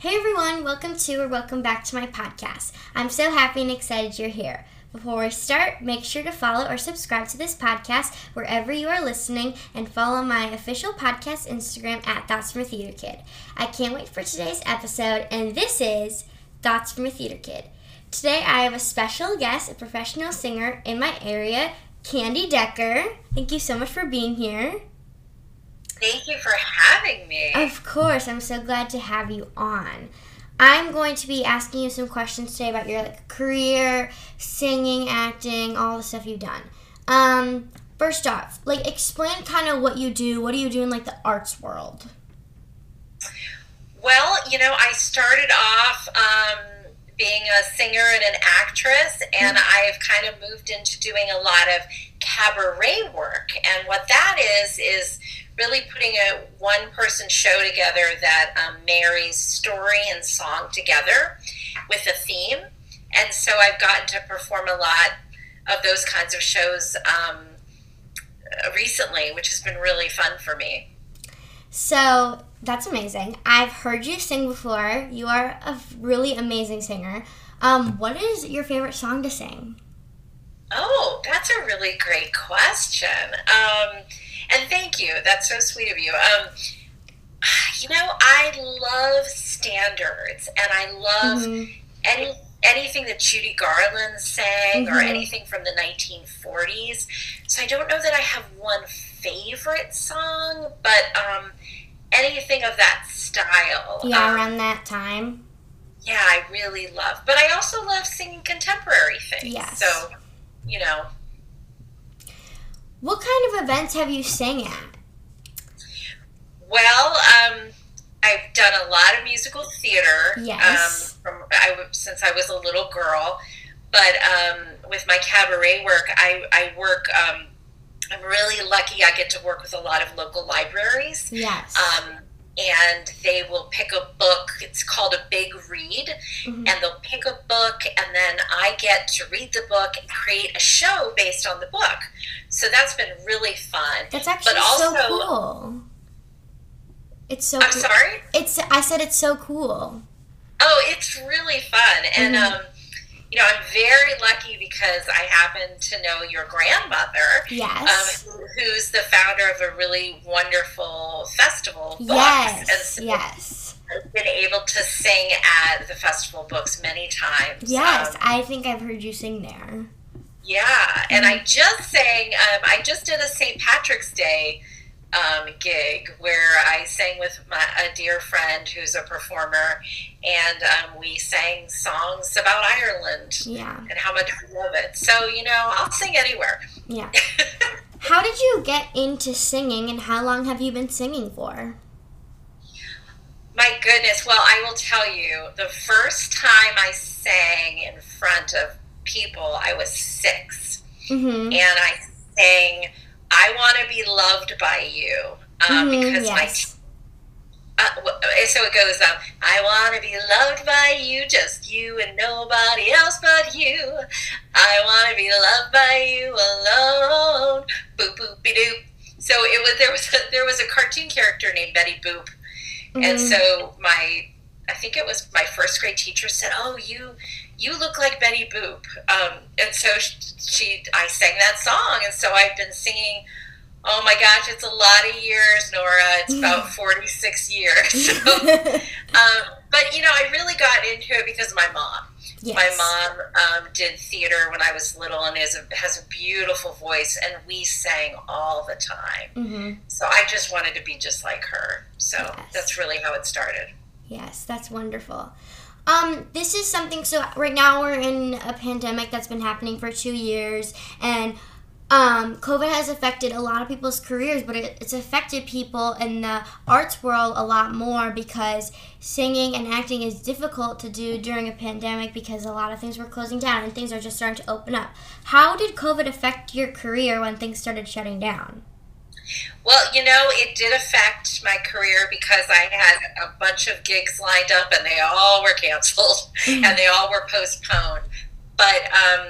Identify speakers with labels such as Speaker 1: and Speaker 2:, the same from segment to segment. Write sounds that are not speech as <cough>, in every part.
Speaker 1: Hey everyone, welcome to or welcome back to my podcast. I'm so happy and excited you're here. Before we start, make sure to follow or subscribe to this podcast wherever you are listening and follow my official podcast Instagram at Thoughts from a Theater Kid. I can't wait for today's episode, and this is Thoughts from a Theater Kid. Today I have a special guest, a professional singer in my area, Candy Decker. Thank you so much for being here.
Speaker 2: Thank you for having me.
Speaker 1: Of course, I'm so glad to have you on. I'm going to be asking you some questions today about your like career, singing, acting, all the stuff you've done. Um, first off, like explain kind of what you do. What do you do in like the arts world?
Speaker 2: Well, you know, I started off um, being a singer and an actress, and mm-hmm. I've kind of moved into doing a lot of cabaret work. And what that is is really putting a one person show together that um, marries story and song together with a theme. And so I've gotten to perform a lot of those kinds of shows um, recently, which has been really fun for me.
Speaker 1: So that's amazing. I've heard you sing before. You are a really amazing singer. Um, what is your favorite song to sing?
Speaker 2: Oh, that's a really great question. Um, and thank you. That's so sweet of you. Um, you know, I love standards, and I love mm-hmm. any anything that Judy Garland sang mm-hmm. or anything from the 1940s. So I don't know that I have one favorite song, but um, anything of that style.
Speaker 1: Yeah,
Speaker 2: um,
Speaker 1: around that time.
Speaker 2: Yeah, I really love. But I also love singing contemporary things.
Speaker 1: Yes.
Speaker 2: So, you know,
Speaker 1: what kind of events have you sang at?
Speaker 2: Well, um, I've done a lot of musical theater.
Speaker 1: Yes.
Speaker 2: Um, from I since I was a little girl, but um, with my cabaret work, I I work. Um, I'm really lucky. I get to work with a lot of local libraries.
Speaker 1: Yes.
Speaker 2: Um, and they will pick a book. It's called a big read, mm-hmm. and they'll pick a book, and then I get to read the book and create a show based on the book. So that's been really fun.
Speaker 1: That's actually but also, so cool. It's so.
Speaker 2: I'm
Speaker 1: cool.
Speaker 2: sorry.
Speaker 1: It's. I said it's so cool.
Speaker 2: Oh, it's really fun, and mm-hmm. um, you know, I'm very lucky because I happen to know your grandmother.
Speaker 1: Yes.
Speaker 2: Um, who's the founder of a really wonderful festival. Books.
Speaker 1: Yes. So yes.
Speaker 2: I've been able to sing at the festival books many times.
Speaker 1: Yes, um, I think I've heard you sing there.
Speaker 2: Yeah, and I just sang. Um, I just did a St. Patrick's Day um, gig where I sang with my, a dear friend who's a performer, and um, we sang songs about Ireland
Speaker 1: yeah.
Speaker 2: and how much we love it. So, you know, I'll sing anywhere.
Speaker 1: Yeah. <laughs> how did you get into singing, and how long have you been singing for?
Speaker 2: My goodness. Well, I will tell you, the first time I sang in front of people, I was 6
Speaker 1: mm-hmm.
Speaker 2: and I sang I want to be loved by you um, mm-hmm, because yes. my. Uh, so it goes, um, I want to be loved by you, just you and nobody else but you. I want to be loved by you alone. Boop boop be doop. So it was there was a, there was a cartoon character named Betty Boop, mm-hmm. and so my I think it was my first grade teacher said, "Oh, you you look like Betty Boop. Um, and so she, I sang that song. And so I've been singing, oh my gosh, it's a lot of years, Nora. It's about 46 years. <laughs> So, <laughs> um, but, you know, I really got into it because of my mom. Yes. My mom um, did theater when I was little and is a, has a beautiful voice, and we sang all the time.
Speaker 1: Mm-hmm.
Speaker 2: So I just wanted to be just like her. So
Speaker 1: yes.
Speaker 2: that's really how it started.
Speaker 1: Yes, that's wonderful. Um, this is something. So right now we're in a pandemic that's been happening for two years, and um, COVID has affected a lot of people's careers, but it, it's affected people in the arts world a lot more because singing and acting is difficult to do during a pandemic because a lot of things were closing down and things are just starting to open up. How did COVID affect your career when things started shutting down?
Speaker 2: Well, you know, it did affect my career because I had a bunch of gigs lined up and they all were canceled mm-hmm. and they all were postponed. But um,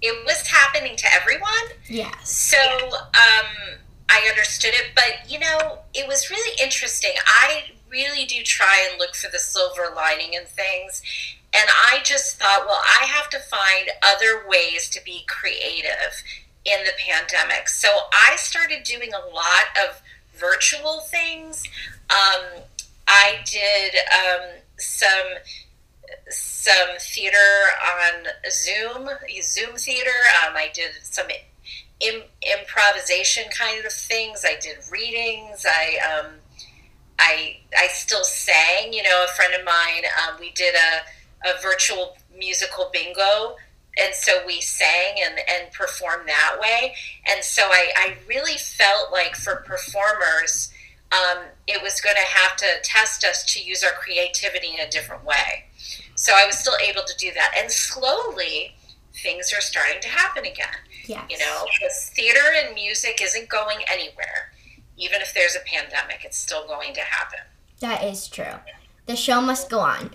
Speaker 2: it was happening to everyone.
Speaker 1: Yes.
Speaker 2: So um, I understood it. But, you know, it was really interesting. I really do try and look for the silver lining in things. And I just thought, well, I have to find other ways to be creative in the pandemic. So I started doing a lot of virtual things. Um, I did um, some some theater on Zoom, Zoom theater. Um, I did some Im- improvisation kind of things. I did readings. I um, I I still sang. You know, a friend of mine. Um, we did a, a virtual musical bingo and so we sang and, and performed that way. And so I, I really felt like for performers um, it was going to have to test us to use our creativity in a different way. So i was still able to do that. And slowly things are starting to happen again.
Speaker 1: Yes.
Speaker 2: you know because theater and music isn't going anywhere. Even if there's a pandemic it's still going to happen.
Speaker 1: That is true. The show must go on.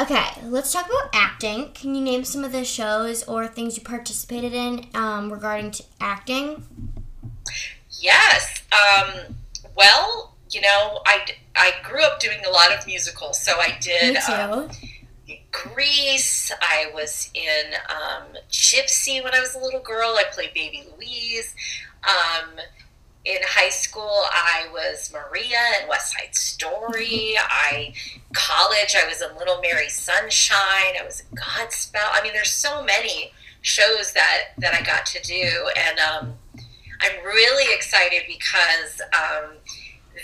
Speaker 1: Okay, let's talk about acting. Can you name some of the shows or things you participated in um, regarding to acting?
Speaker 2: Yes. Um, well, you know, I, I grew up doing a lot of musicals, so I did.
Speaker 1: Me too.
Speaker 2: Um, Grease. I was in um, Gypsy when I was a little girl. I played Baby Louise. In high school, I was Maria in West Side Story. I college, I was in Little Mary Sunshine. I was Godspell. I mean, there's so many shows that that I got to do, and um, I'm really excited because um,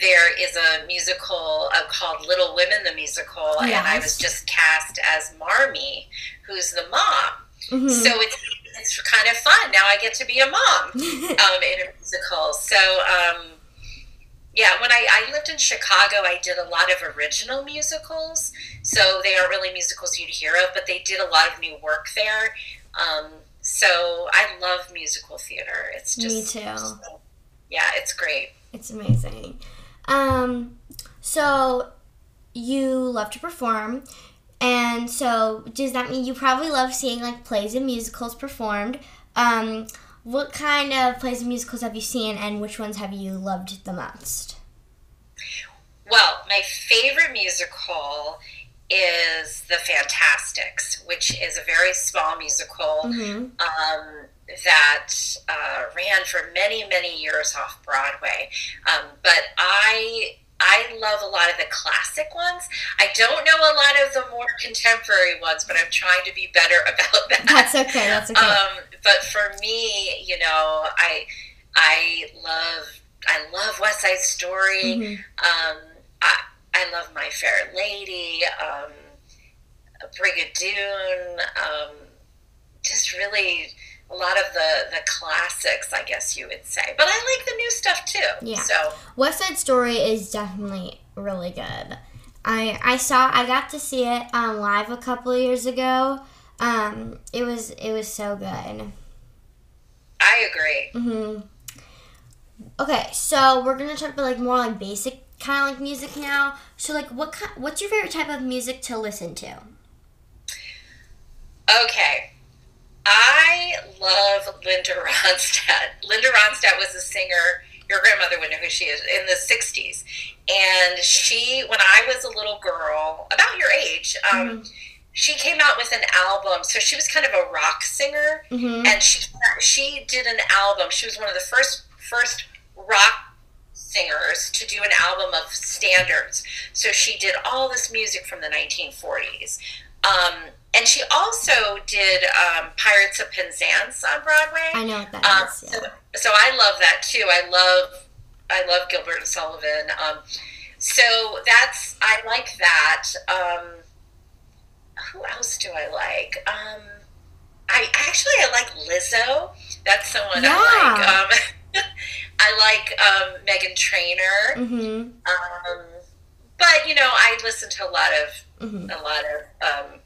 Speaker 2: there is a musical uh, called Little Women the Musical, yes. and I was just cast as Marmee, who's the mom. Mm-hmm. So it's it's kind of fun. Now I get to be a mom <laughs> um, in a musical. So, um, yeah, when I, I lived in Chicago, I did a lot of original musicals. So they aren't really musicals you'd hear of, but they did a lot of new work there. Um, so I love musical theater. It's just
Speaker 1: me too.
Speaker 2: yeah, it's great.
Speaker 1: It's amazing. Um, so you love to perform. And so, does that mean you probably love seeing like plays and musicals performed? Um, what kind of plays and musicals have you seen, and which ones have you loved the most?
Speaker 2: Well, my favorite musical is The Fantasticks, which is a very small musical mm-hmm. um, that uh, ran for many, many years off Broadway. Um, but I I love a lot of the classic ones. I don't know a lot of the more contemporary ones, but I'm trying to be better <laughs> about that.
Speaker 1: That's okay. That's okay. Um,
Speaker 2: but for me, you know, I I love I love West Side Story. Mm-hmm. Um, I I love My Fair Lady. Um, Brigadoon. Um, just really a lot of the the classics, I guess you would say. But I like the new stuff too.
Speaker 1: Yeah.
Speaker 2: So
Speaker 1: West Side Story is definitely really good. I I saw I got to see it um, live a couple of years ago. Um, it was it was so good.
Speaker 2: I agree.
Speaker 1: Mhm. Okay, so we're gonna talk about like more like basic kind of like music now. So like, what kind, what's your favorite type of music to listen to?
Speaker 2: Okay, I love Linda <laughs> Ronstadt. Linda Ronstadt was a singer. Your grandmother would know who she is in the '60s, and she, when I was a little girl, about your age, um, mm-hmm. she came out with an album. So she was kind of a rock singer, mm-hmm. and she she did an album. She was one of the first first rock singers to do an album of standards. So she did all this music from the 1940s. Um, and she also did um, Pirates of Penzance on Broadway.
Speaker 1: I know what that um, is,
Speaker 2: yeah. so, so, I love that too. I love I love Gilbert and Sullivan. Um, so that's I like that. Um, who else do I like? Um, I actually I like Lizzo. That's someone yeah. I like. Um, <laughs> I like um, Meghan Trainor. Mm-hmm. but you know, I listen to a lot of mm-hmm. a lot of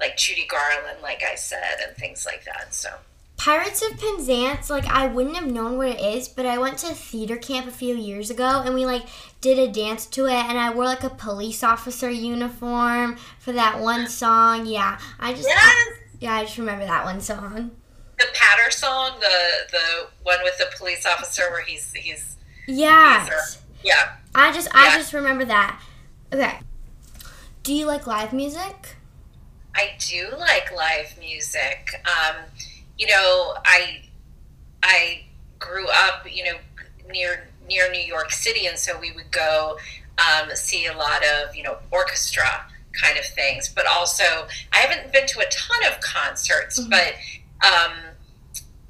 Speaker 2: like Judy Garland, like I said, and things like that. So.
Speaker 1: Pirates of Penzance, like I wouldn't have known what it is, but I went to theater camp a few years ago and we like did a dance to it and I wore like a police officer uniform for that one song. Yeah, I just yes. Yeah, I just remember that one song.
Speaker 2: The Patter song, the the one with the police officer where he's he's
Speaker 1: yeah,
Speaker 2: yeah.
Speaker 1: I just yeah. I just remember that. Okay. Do you like live music?
Speaker 2: I do like live music. Um, you know, I I grew up, you know, near near New York City, and so we would go um, see a lot of you know orchestra kind of things. But also, I haven't been to a ton of concerts, mm-hmm. but um,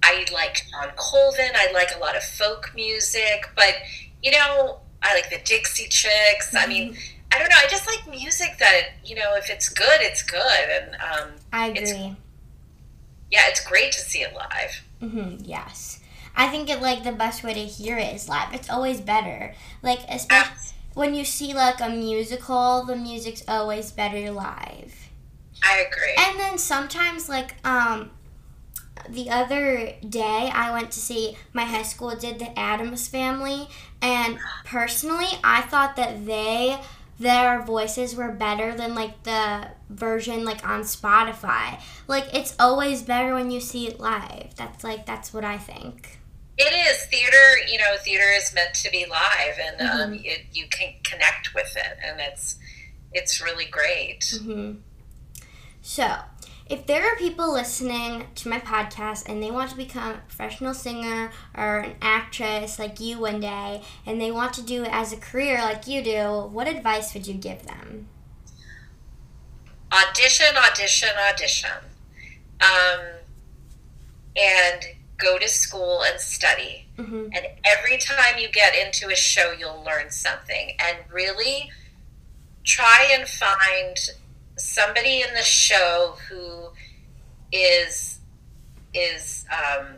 Speaker 2: I like Shawn Colvin. I like a lot of folk music, but you know, I like the Dixie Chicks. Mm-hmm. I mean. I don't know. I just like music that you know, if it's good, it's good, and um,
Speaker 1: I agree.
Speaker 2: yeah, it's great to see it live.
Speaker 1: Mm-hmm, yes, I think it like the best way to hear it is live. It's always better. Like especially when you see like a musical, the music's always better live.
Speaker 2: I agree.
Speaker 1: And then sometimes like um the other day I went to see my high school did the Addams family and personally I thought that they their voices were better than like the version like on Spotify. Like it's always better when you see it live. That's like that's what I think.
Speaker 2: It is theater. You know, theater is meant to be live, and um, mm-hmm. um, it, you can connect with it, and it's it's really great.
Speaker 1: Mm-hmm. So, if there are people listening to my podcast and they want to become a professional singer or an actress like you one day, and they want to do it as a career like you do, what advice would you give them?
Speaker 2: Audition, audition, audition, um, and go to school and study. Mm-hmm. And every time you get into a show, you'll learn something. And really try and find somebody in the show who is is um,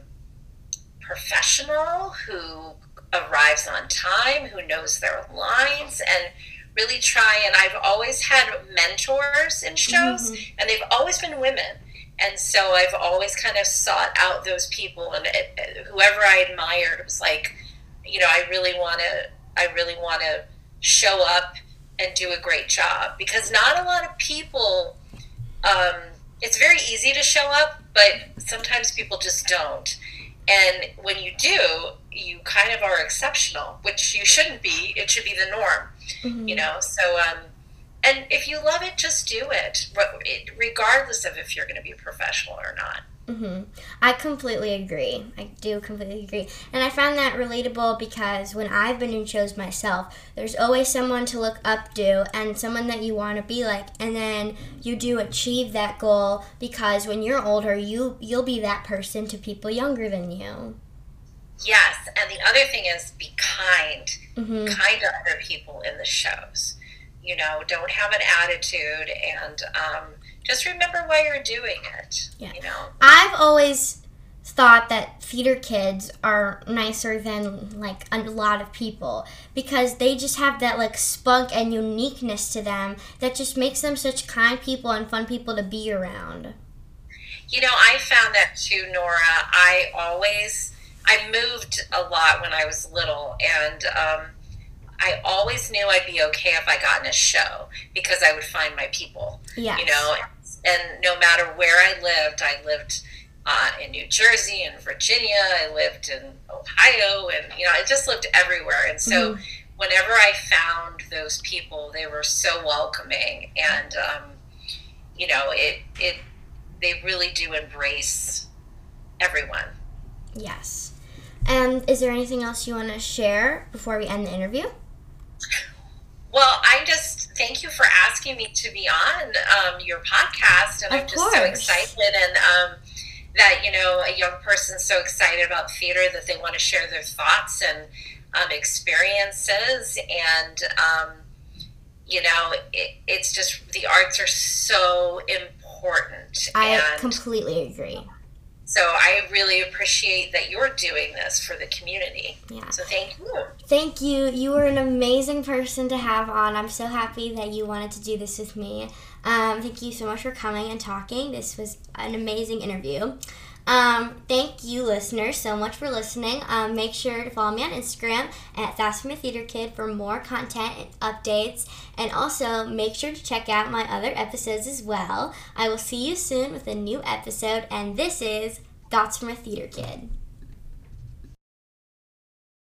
Speaker 2: professional, who arrives on time, who knows their lines, and really try. And I've always had mentors in shows, mm-hmm. and they've always been women and so I've always kind of sought out those people, and it, whoever I admired was like, you know, I really want to, I really want to show up and do a great job because not a lot of people. Um, it's very easy to show up, but sometimes people just don't. And when you do, you kind of are exceptional, which you shouldn't be. It should be the norm, mm-hmm. you know. So um, and if you love it, just do it, regardless of if you're going to be a professional or not.
Speaker 1: Mm-hmm. I completely agree. I do completely agree. And I find that relatable because when I've been in shows myself, there's always someone to look up to and someone that you want to be like. And then you do achieve that goal because when you're older, you you'll be that person to people younger than you.
Speaker 2: Yes, and the other thing is be kind. Mm-hmm. Kind to other people in the shows you know, don't have an attitude and um, just remember why you're doing it. Yeah. You know,
Speaker 1: I've always thought that theater kids are nicer than like a lot of people because they just have that like spunk and uniqueness to them that just makes them such kind people and fun people to be around.
Speaker 2: You know, I found that too, Nora. I always I moved a lot when I was little and um, I always knew I'd be okay if I got in a show because I would find my people. Yeah. You know, and no matter where I lived, I lived uh, in New Jersey and Virginia. I lived in Ohio, and you know, I just lived everywhere. And so, mm-hmm. whenever I found those people, they were so welcoming, and um, you know, it it they really do embrace everyone.
Speaker 1: Yes. And is there anything else you want to share before we end the interview?
Speaker 2: Well, I just thank you for asking me to be on um, your podcast, and of I'm just course. so excited and um, that you know a young person's so excited about theater that they want to share their thoughts and um, experiences, and um, you know it, it's just the arts are so important.
Speaker 1: I completely agree.
Speaker 2: So I really appreciate that you're doing this for the community. Yeah. So thank you.
Speaker 1: Thank you. You were an amazing person to have on. I'm so happy that you wanted to do this with me. Um, thank you so much for coming and talking. This was an amazing interview. Um, thank you, listeners, so much for listening. Um, make sure to follow me on Instagram at Thoughts From a Theater Kid for more content and updates. And also, make sure to check out my other episodes as well. I will see you soon with a new episode, and this is Thoughts from a Theater Kid.